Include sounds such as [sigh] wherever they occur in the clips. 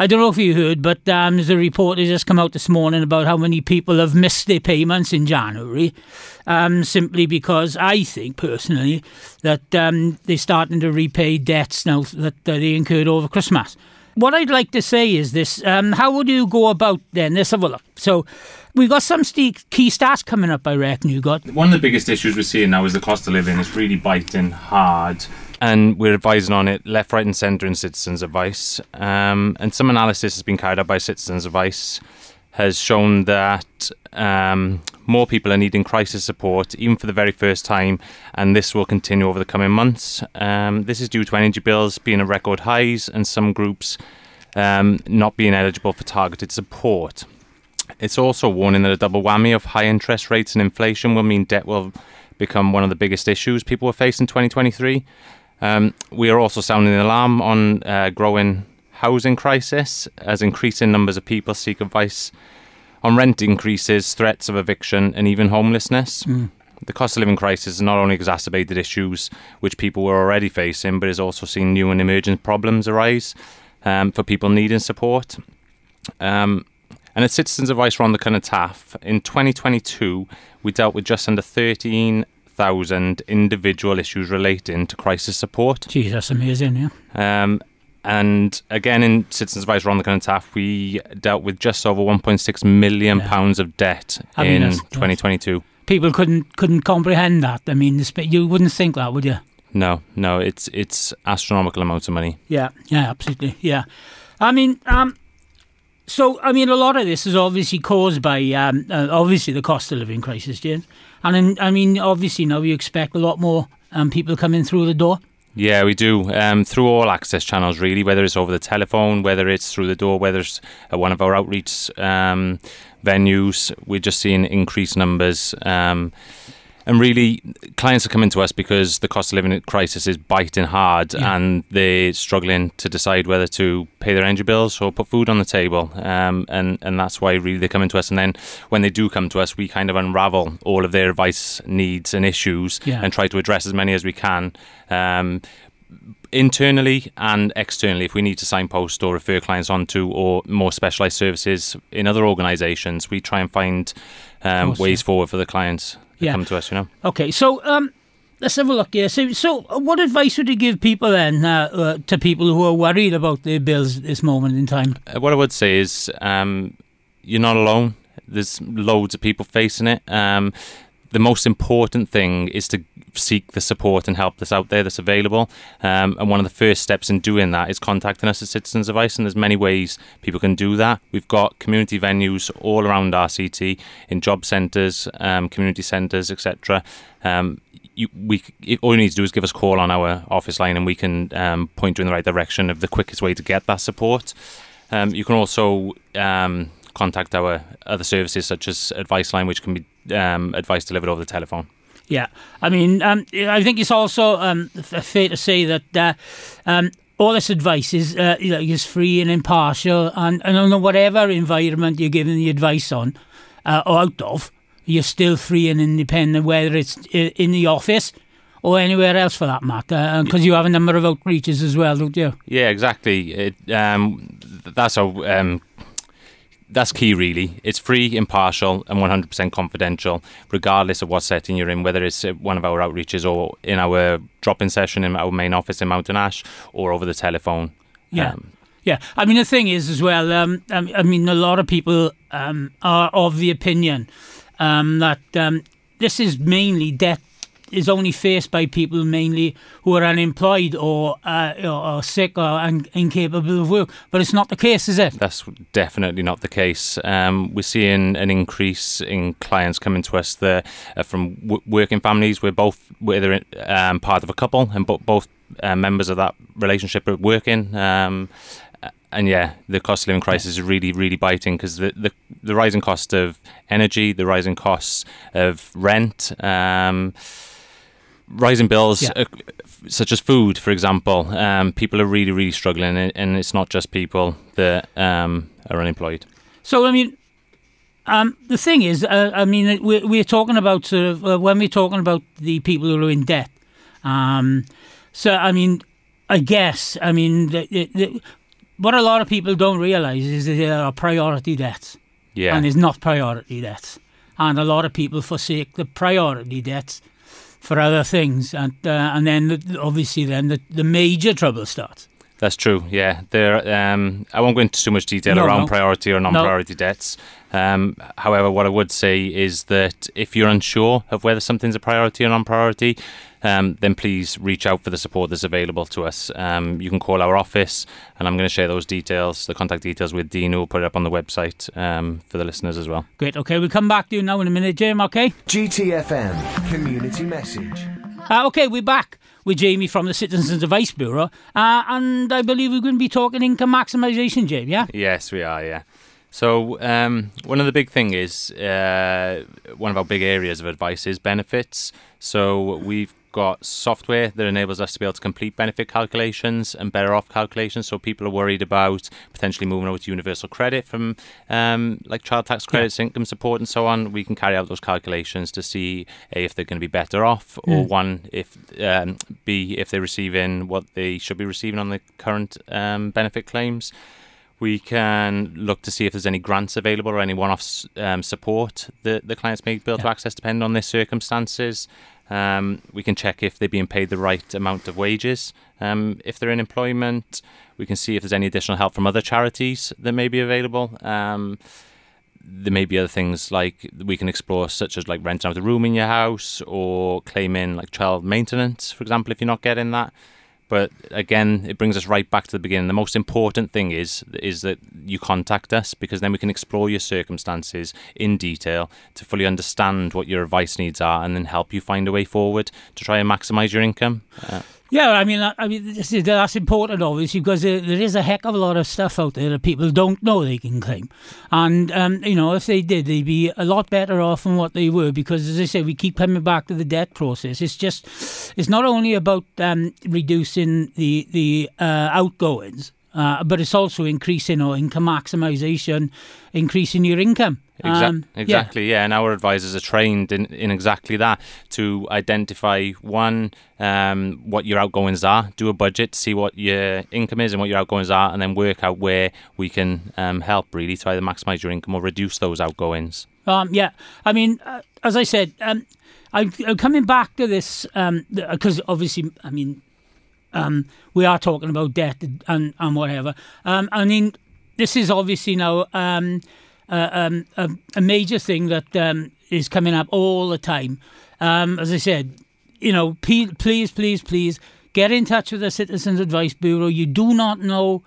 I don't know if you heard, but um, there's a report that just come out this morning about how many people have missed their payments in January, um, simply because I think personally that um, they're starting to repay debts now that they incurred over Christmas. What I'd like to say is this: um, How would you go about then? Let's have a look. So. We've got some st- key stats coming up, I reckon you got. One of the biggest issues we're seeing now is the cost of living. It's really biting hard and we're advising on it left, right, and centre in Citizens Advice. Um, and some analysis has been carried out by Citizens Advice has shown that um, more people are needing crisis support, even for the very first time, and this will continue over the coming months. Um, this is due to energy bills being at record highs and some groups um, not being eligible for targeted support. It's also warning that a double whammy of high interest rates and inflation will mean debt will become one of the biggest issues people will face in 2023. Um, we are also sounding the alarm on uh, growing housing crisis as increasing numbers of people seek advice on rent increases, threats of eviction, and even homelessness. Mm. The cost of living crisis has not only exacerbated issues which people were already facing, but has also seen new and emerging problems arise um, for people needing support. Um, and as Citizens Advice Rhondda Cynon Taf, in 2022, we dealt with just under 13 thousand individual issues relating to crisis support. Geez, that's amazing, yeah. Um, and again, in Citizens Advice Rhondda Cynon Taf, we dealt with just over 1.6 million yeah. pounds of debt I mean, in 2022. People couldn't couldn't comprehend that. I mean, you wouldn't think that, would you? No, no, it's it's astronomical amounts of money. Yeah, yeah, absolutely, yeah. I mean, um, so I mean, a lot of this is obviously caused by um, uh, obviously the cost of living crisis, James. And I mean, obviously now you expect a lot more um, people coming through the door. Yeah, we do. Um, through all access channels, really, whether it's over the telephone, whether it's through the door, whether it's at one of our outreach um, venues, we're just seeing increased numbers. Um, and really, clients are coming to us because the cost of living crisis is biting hard yeah. and they're struggling to decide whether to pay their energy bills or put food on the table. Um, and, and that's why really they're coming to us. And then when they do come to us, we kind of unravel all of their advice needs and issues yeah. and try to address as many as we can. Um, internally and externally if we need to signpost or refer clients onto or more specialized services in other organizations we try and find um, ways forward for the clients yeah. come to us, you know. Okay, so um, let's have a look here. So, so what advice would you give people then uh, uh, to people who are worried about their bills at this moment in time? Uh, what I would say is um, you're not alone. There's loads of people facing it. Um, the most important thing is to seek the support and help that's out there that's available. Um, and one of the first steps in doing that is contacting us at Citizens Advice, and there's many ways people can do that. We've got community venues all around RCT in job centres, um, community centres, etc. Um, you, we all you need to do is give us a call on our office line, and we can um, point you in the right direction of the quickest way to get that support. Um, you can also um, contact our other services such as Advice Line, which can be um, advice delivered over the telephone. Yeah, I mean, um, I think it's also um, fair to say that uh, um, all this advice is uh, is free and impartial, and, and on whatever environment you're giving the advice on uh, or out of, you're still free and independent, whether it's in the office or anywhere else for that matter, because uh, you have a number of outreaches as well, don't you? Yeah, exactly. It, um, that's how um, that's key, really. It's free, impartial, and 100% confidential, regardless of what setting you're in, whether it's one of our outreaches or in our drop in session in our main office in Mountain Ash or over the telephone. Yeah. Um, yeah, I mean the thing is as well. Um, I mean a lot of people um, are of the opinion um, that um, this is mainly debt is only faced by people mainly who are unemployed or, uh, or sick or un- incapable of work. But it's not the case, is it? That's definitely not the case. Um, we're seeing an increase in clients coming to us that, uh, from w- working families. We're both we're um, part of a couple, and bo- both uh, members of that relationship are working. Um, and yeah, the cost of living crisis is really, really biting because the, the, the rising cost of energy, the rising costs of rent, um, rising bills yeah. uh, such as food, for example, um, people are really, really struggling, and it's not just people that um, are unemployed. So, I mean, um, the thing is, uh, I mean, we're, we're talking about sort of uh, when we're talking about the people who are in debt. Um, so, I mean, I guess, I mean, the, the, what a lot of people don't realise is that there are priority debts. Yeah. And there's not priority debts. And a lot of people forsake the priority debts for other things. And uh, and then the, obviously then the, the major trouble starts. That's true. Yeah, there. Um, I won't go into too much detail No, around no. priority or non-priority debts. Um, however, what I would say is that if you're unsure of whether something's a priority or non-priority, um, then please reach out for the support that's available to us. Um, you can call our office, and I'm going to share those details, the contact details with Dean, who will put it up on the website um, for the listeners as well. Great. Okay, we'll come back to you now in a minute, Jim. Okay. GTFM Community Message. Uh, okay, we're back with Jamie from the Citizens Advice Bureau, uh, and I believe we're going to be talking income maximisation, Jamie, Yeah. Yes, we are. Yeah. So um, one of the big thing is uh, one of our big areas of advice is benefits. So we've got software that enables us to be able to complete benefit calculations and better off calculations. So people are worried about potentially moving over to universal credit from um, like child tax credits, income support, and so on. We can carry out those calculations to see a if they're going to be better off, or one if um, b if they're receiving what they should be receiving on the current um, benefit claims. We can look to see if there's any grants available or any one-off um, support that the clients may be able to access depending on their circumstances. Um, we can check if they're being paid the right amount of wages. Um, if they're in employment, we can see if there's any additional help from other charities that may be available. Um, there may be other things like we can explore, such as like renting out a room in your house or claiming like child maintenance, for example, if you're not getting that. But again, it brings us right back to the beginning. The most important thing is is that you contact us because then we can explore your circumstances in detail to fully understand what your advice needs are, and then help you find a way forward to try and maximise your income. Uh, Yeah, I mean, I mean, is, that's important, obviously, because there, there is a heck of a lot of stuff out there that people don't know they can claim, and um, you know, if they did, they'd be a lot better off than what they were. Because, as I say, we keep coming back to the debt process. It's just, it's not only about um, reducing the the uh, outgoings, uh, but it's also increasing or income maximisation, increasing your income. Um, yeah. exactly, yeah. And our advisors are trained in, in exactly that to identify one, um, what your outgoings are, do a budget, see what your income is and what your outgoings are, and then work out where we can um, help really to either maximise your income or reduce those outgoings. Um, yeah, I mean, uh, as I said, um, I'm coming back to this because obviously, I mean, um, we are talking about debt and, and whatever. Um, I mean, this is obviously now um, uh, um, a, a major thing that um, is coming up all the time. Um, as I said, you know, please, please, please get in touch with the Citizens Advice Bureau. You do not know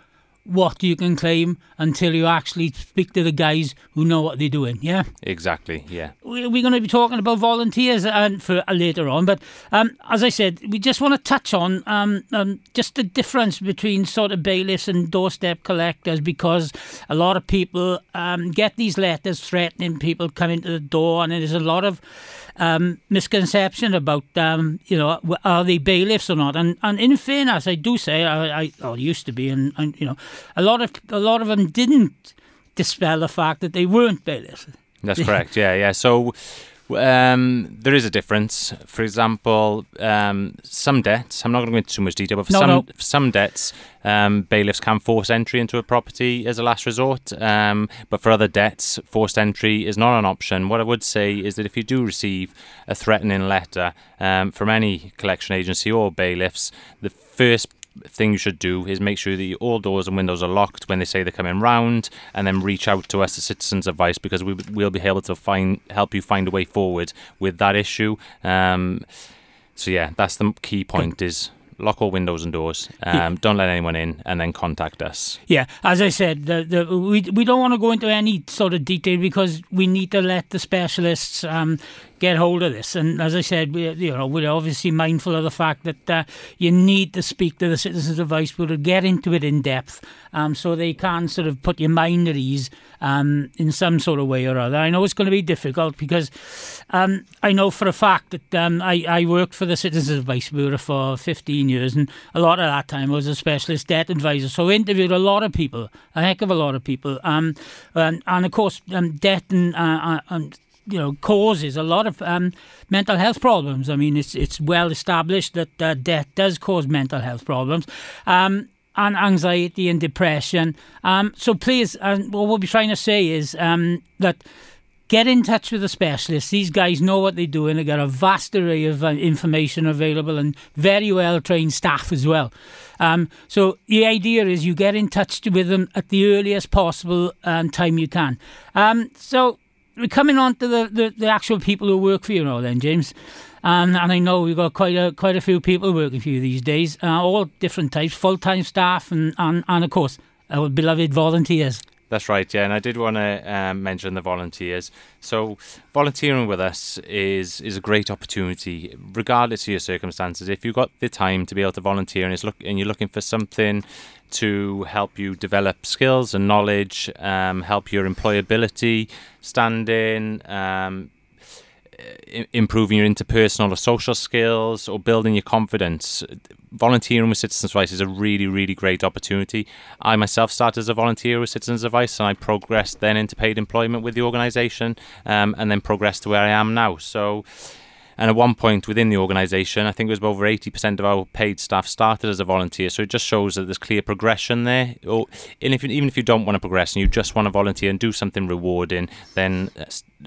what you can claim until you actually speak to the guys who know what they're doing. Yeah Exactly, yeah. we- we're going to be talking about volunteers and for uh, later on. But um, as I said, we just want to touch on um, um, just the difference between sort of bailiffs and doorstep collectors because a lot of people um, get these letters threatening people coming to the door, and there's a lot of um, misconception about um, you know w- are they bailiffs or not. And and in fairness, I do say I, I or used to be, and, and you know a lot of a lot of them didn't dispel the fact that they weren't bailiffs. That's correct. Yeah, yeah. So um, there is a difference. For example, um, some debts. I'm not going to go into too much detail, but for No, some no. for some debts, um, bailiffs can force entry into a property as a last resort. Um, but for other debts, forced entry is not an option. What I would say is that if you do receive a threatening letter um, from any collection agency or bailiffs, the first thing you should do is make sure that all doors and windows are locked when they say they're coming round, and then reach out to us as Citizens Advice because we will be able to find help you find a way forward with that issue. Um, so yeah, that's the key point: is lock all windows and doors. Um, Yeah. Don't let anyone in, and then contact us. Yeah, as I said, the, the, we we don't want to go into any sort of detail because we need to let the specialists um, get hold of this. And as I said, we you know we're obviously mindful of the fact that uh, you need to speak to the Citizens Advice Bureau, get into it in depth, um, so they can sort of put your mind at ease um, in some sort of way or other. I know it's going to be difficult because um, I know for a fact that um, I, I worked for the Citizens Advice Bureau for 15 years, and a lot of that time I was a specialist debt advisor. So I interviewed a lot of people, a heck of a lot of people. Um, and, and of course, um, debt and, uh, uh, and you know causes a lot of um, mental health problems. I mean, it's it's well established that uh, debt does cause mental health problems. Um, and anxiety and depression. Um, so please, uh, what we'll be trying to say is um, that get in touch with a specialist. These guys know what they're doing. They've got a vast array of uh, information available and very well trained staff as well. Um, so the idea is you get in touch with them at the earliest possible um, time you can. Um, so we're coming on to the, the, the, actual people who work for you now then, James. Um, and I know we've got quite a quite a few people working for you these days, uh, all different types, full time staff and, and, and of course our beloved volunteers. That's right, yeah. And I did want to um, mention the volunteers. So, volunteering with us is is a great opportunity, regardless of your circumstances. If you've got the time to be able to volunteer and, look, and you're looking for something to help you develop skills and knowledge, um, help your employability, standing, um, improving your interpersonal or social skills or building your confidence. Volunteering with Citizens Advice is a really, really great opportunity. I myself started as a volunteer with Citizens Advice and I progressed then into paid employment with the organisation um, and then progressed to where I am now. So and at one point within the organisation, I think it was over 80% of our paid staff started as a volunteer. So it just shows that there's clear progression there. Or, and if, even if you don't want to progress and you just want to volunteer and do something rewarding, then uh,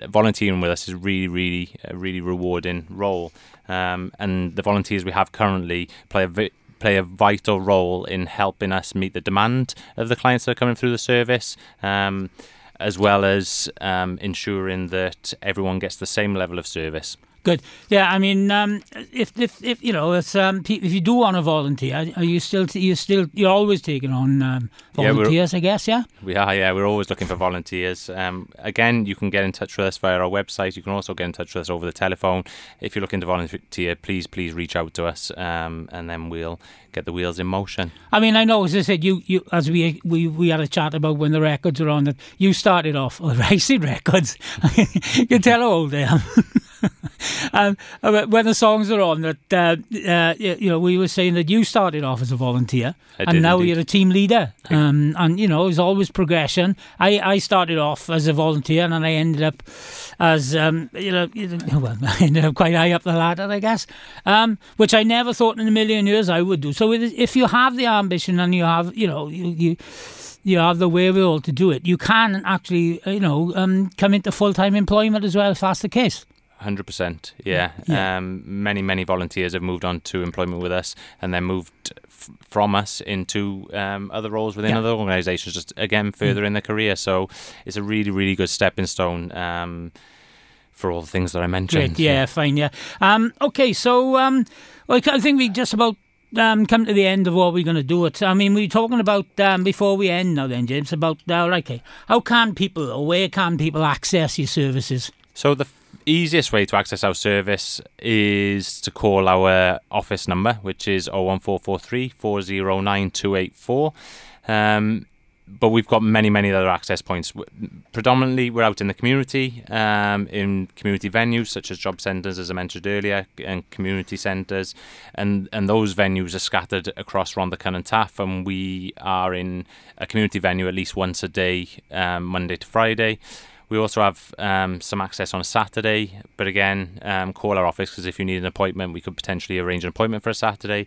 volunteering with us is really, really, really rewarding role. Um, and the volunteers we have currently play a vi- play a vital role in helping us meet the demand of the clients that are coming through the service. Um, as well as um, ensuring that everyone gets the same level of service. Good. Yeah, I mean, um, if, if if you know, it's, um, if you do want to volunteer, are you still you still you're always taking on um, volunteers? Yeah, I guess. Yeah. We are. Yeah, we're always looking for volunteers. Um, again, you can get in touch with us via our website. You can also get in touch with us over the telephone. If you're looking to volunteer, please please reach out to us, um, and then we'll get the wheels in motion. I mean, I know, as I said, you, you as we we, we had a chat about when the records were on that you started off [laughs] with racing records. [laughs] you can tell how old I am. [laughs] [laughs] um, when the songs are on, that uh, uh, you know, we were saying that you started off as a volunteer, I and now indeed. you're a team leader. Um, and you know, there's always progression. I, I started off as a volunteer, and I ended up as um, you know, [laughs] well, [laughs] I ended up quite high up the ladder, I guess, um, which I never thought in a million years I would do. So if you have the ambition and you have, you know, you. you you have the wherewithal to do it. You can actually, you know, um, come into full time employment as well if that's the case. Hundred percent, yeah. Yeah. Um, many many volunteers have moved on to employment with us, and then moved f- from us into um, other roles within Yeah. other organisations, just again further in their career. So it's a really really good stepping stone um, for all the things that I mentioned. Great, yeah, fine, yeah. Um, okay, so um, well, I think we just about um, come to the end of what we're going to do. It. I mean, we're talking about um, before we end now, then, James, about uh, okay, how can people or where can people access your services? So the easiest way to access our service is to call our office number, which is 01443 409 284. Um, but we've got many, many other access points. Predominantly, we're out in the community, um, in community venues such as job centres, as I mentioned earlier, and community centres, and and those venues are scattered across Rhondda Cynon Taf, and we are in a community venue at least once a day, um, Monday to Friday. We also have um, some access on a Saturday, but again, um, call our office because if you need an appointment, we could potentially arrange an appointment for a Saturday.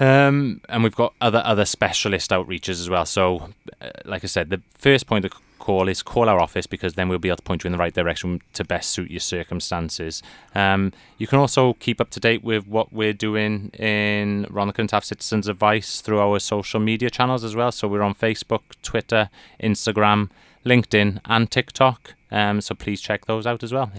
Um, and we've got other other specialist outreaches as well. So, uh, like I said, the first point of call is call our office because then we'll be able to point you in the right direction to best suit your circumstances. Um, you can also keep up to date with what we're doing in Rhondda Cynon Taf Citizens Advice through our social media channels as well. So we're on Facebook, Twitter, Instagram, LinkedIn, and TikTok. Um, so please check those out as well.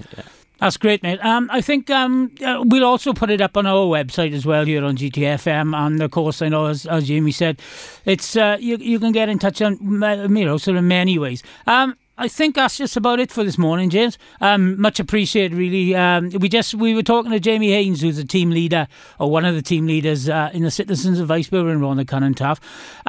That's great, mate. Um, I think um, we'll also put it up on our website as well here on GTFM. And of course, I know as, as Jamie said, it's uh, you you can get in touch on you know sort of many ways. Um, I think that's just about it for this morning, James. Um, much appreciated, really. Um, we just we were talking to Jamie Haynes, who's the team leader or one of the team leaders uh, in the Citizens Advice Bureau in Rhondda Cynon Taf.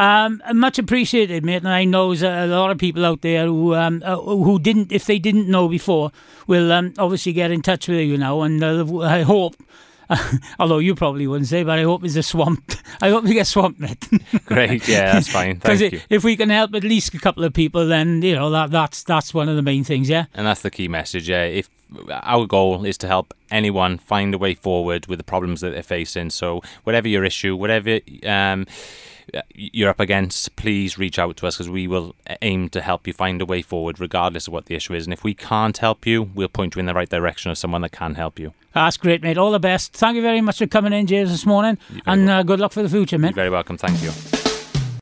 Um, much appreciated, mate. And I know a lot of people out there who um, uh, who didn't, if they didn't know before, will um, obviously get in touch with you now. And uh, I hope. [laughs] Although you probably wouldn't say, but I hope it's a swamp. [laughs] I hope we get swamped, mate. [laughs] Great, yeah, that's fine. Because Thank you. if we can help at least a couple of people, then you know that that's that's one of the main things. Yeah. And that's the key message. Yeah, if our goal is to help anyone find a way forward with the problems that they're facing. So whatever your issue, whatever um, you're up against, please reach out to us because we will aim to help you find a way forward, regardless of what the issue is. And if we can't help you, we'll point you in the right direction of someone that can help you. That's great, mate. All the best. Thank you very much for coming in, James, this morning, and uh, good luck for the future, mate. You're very welcome. Thank you.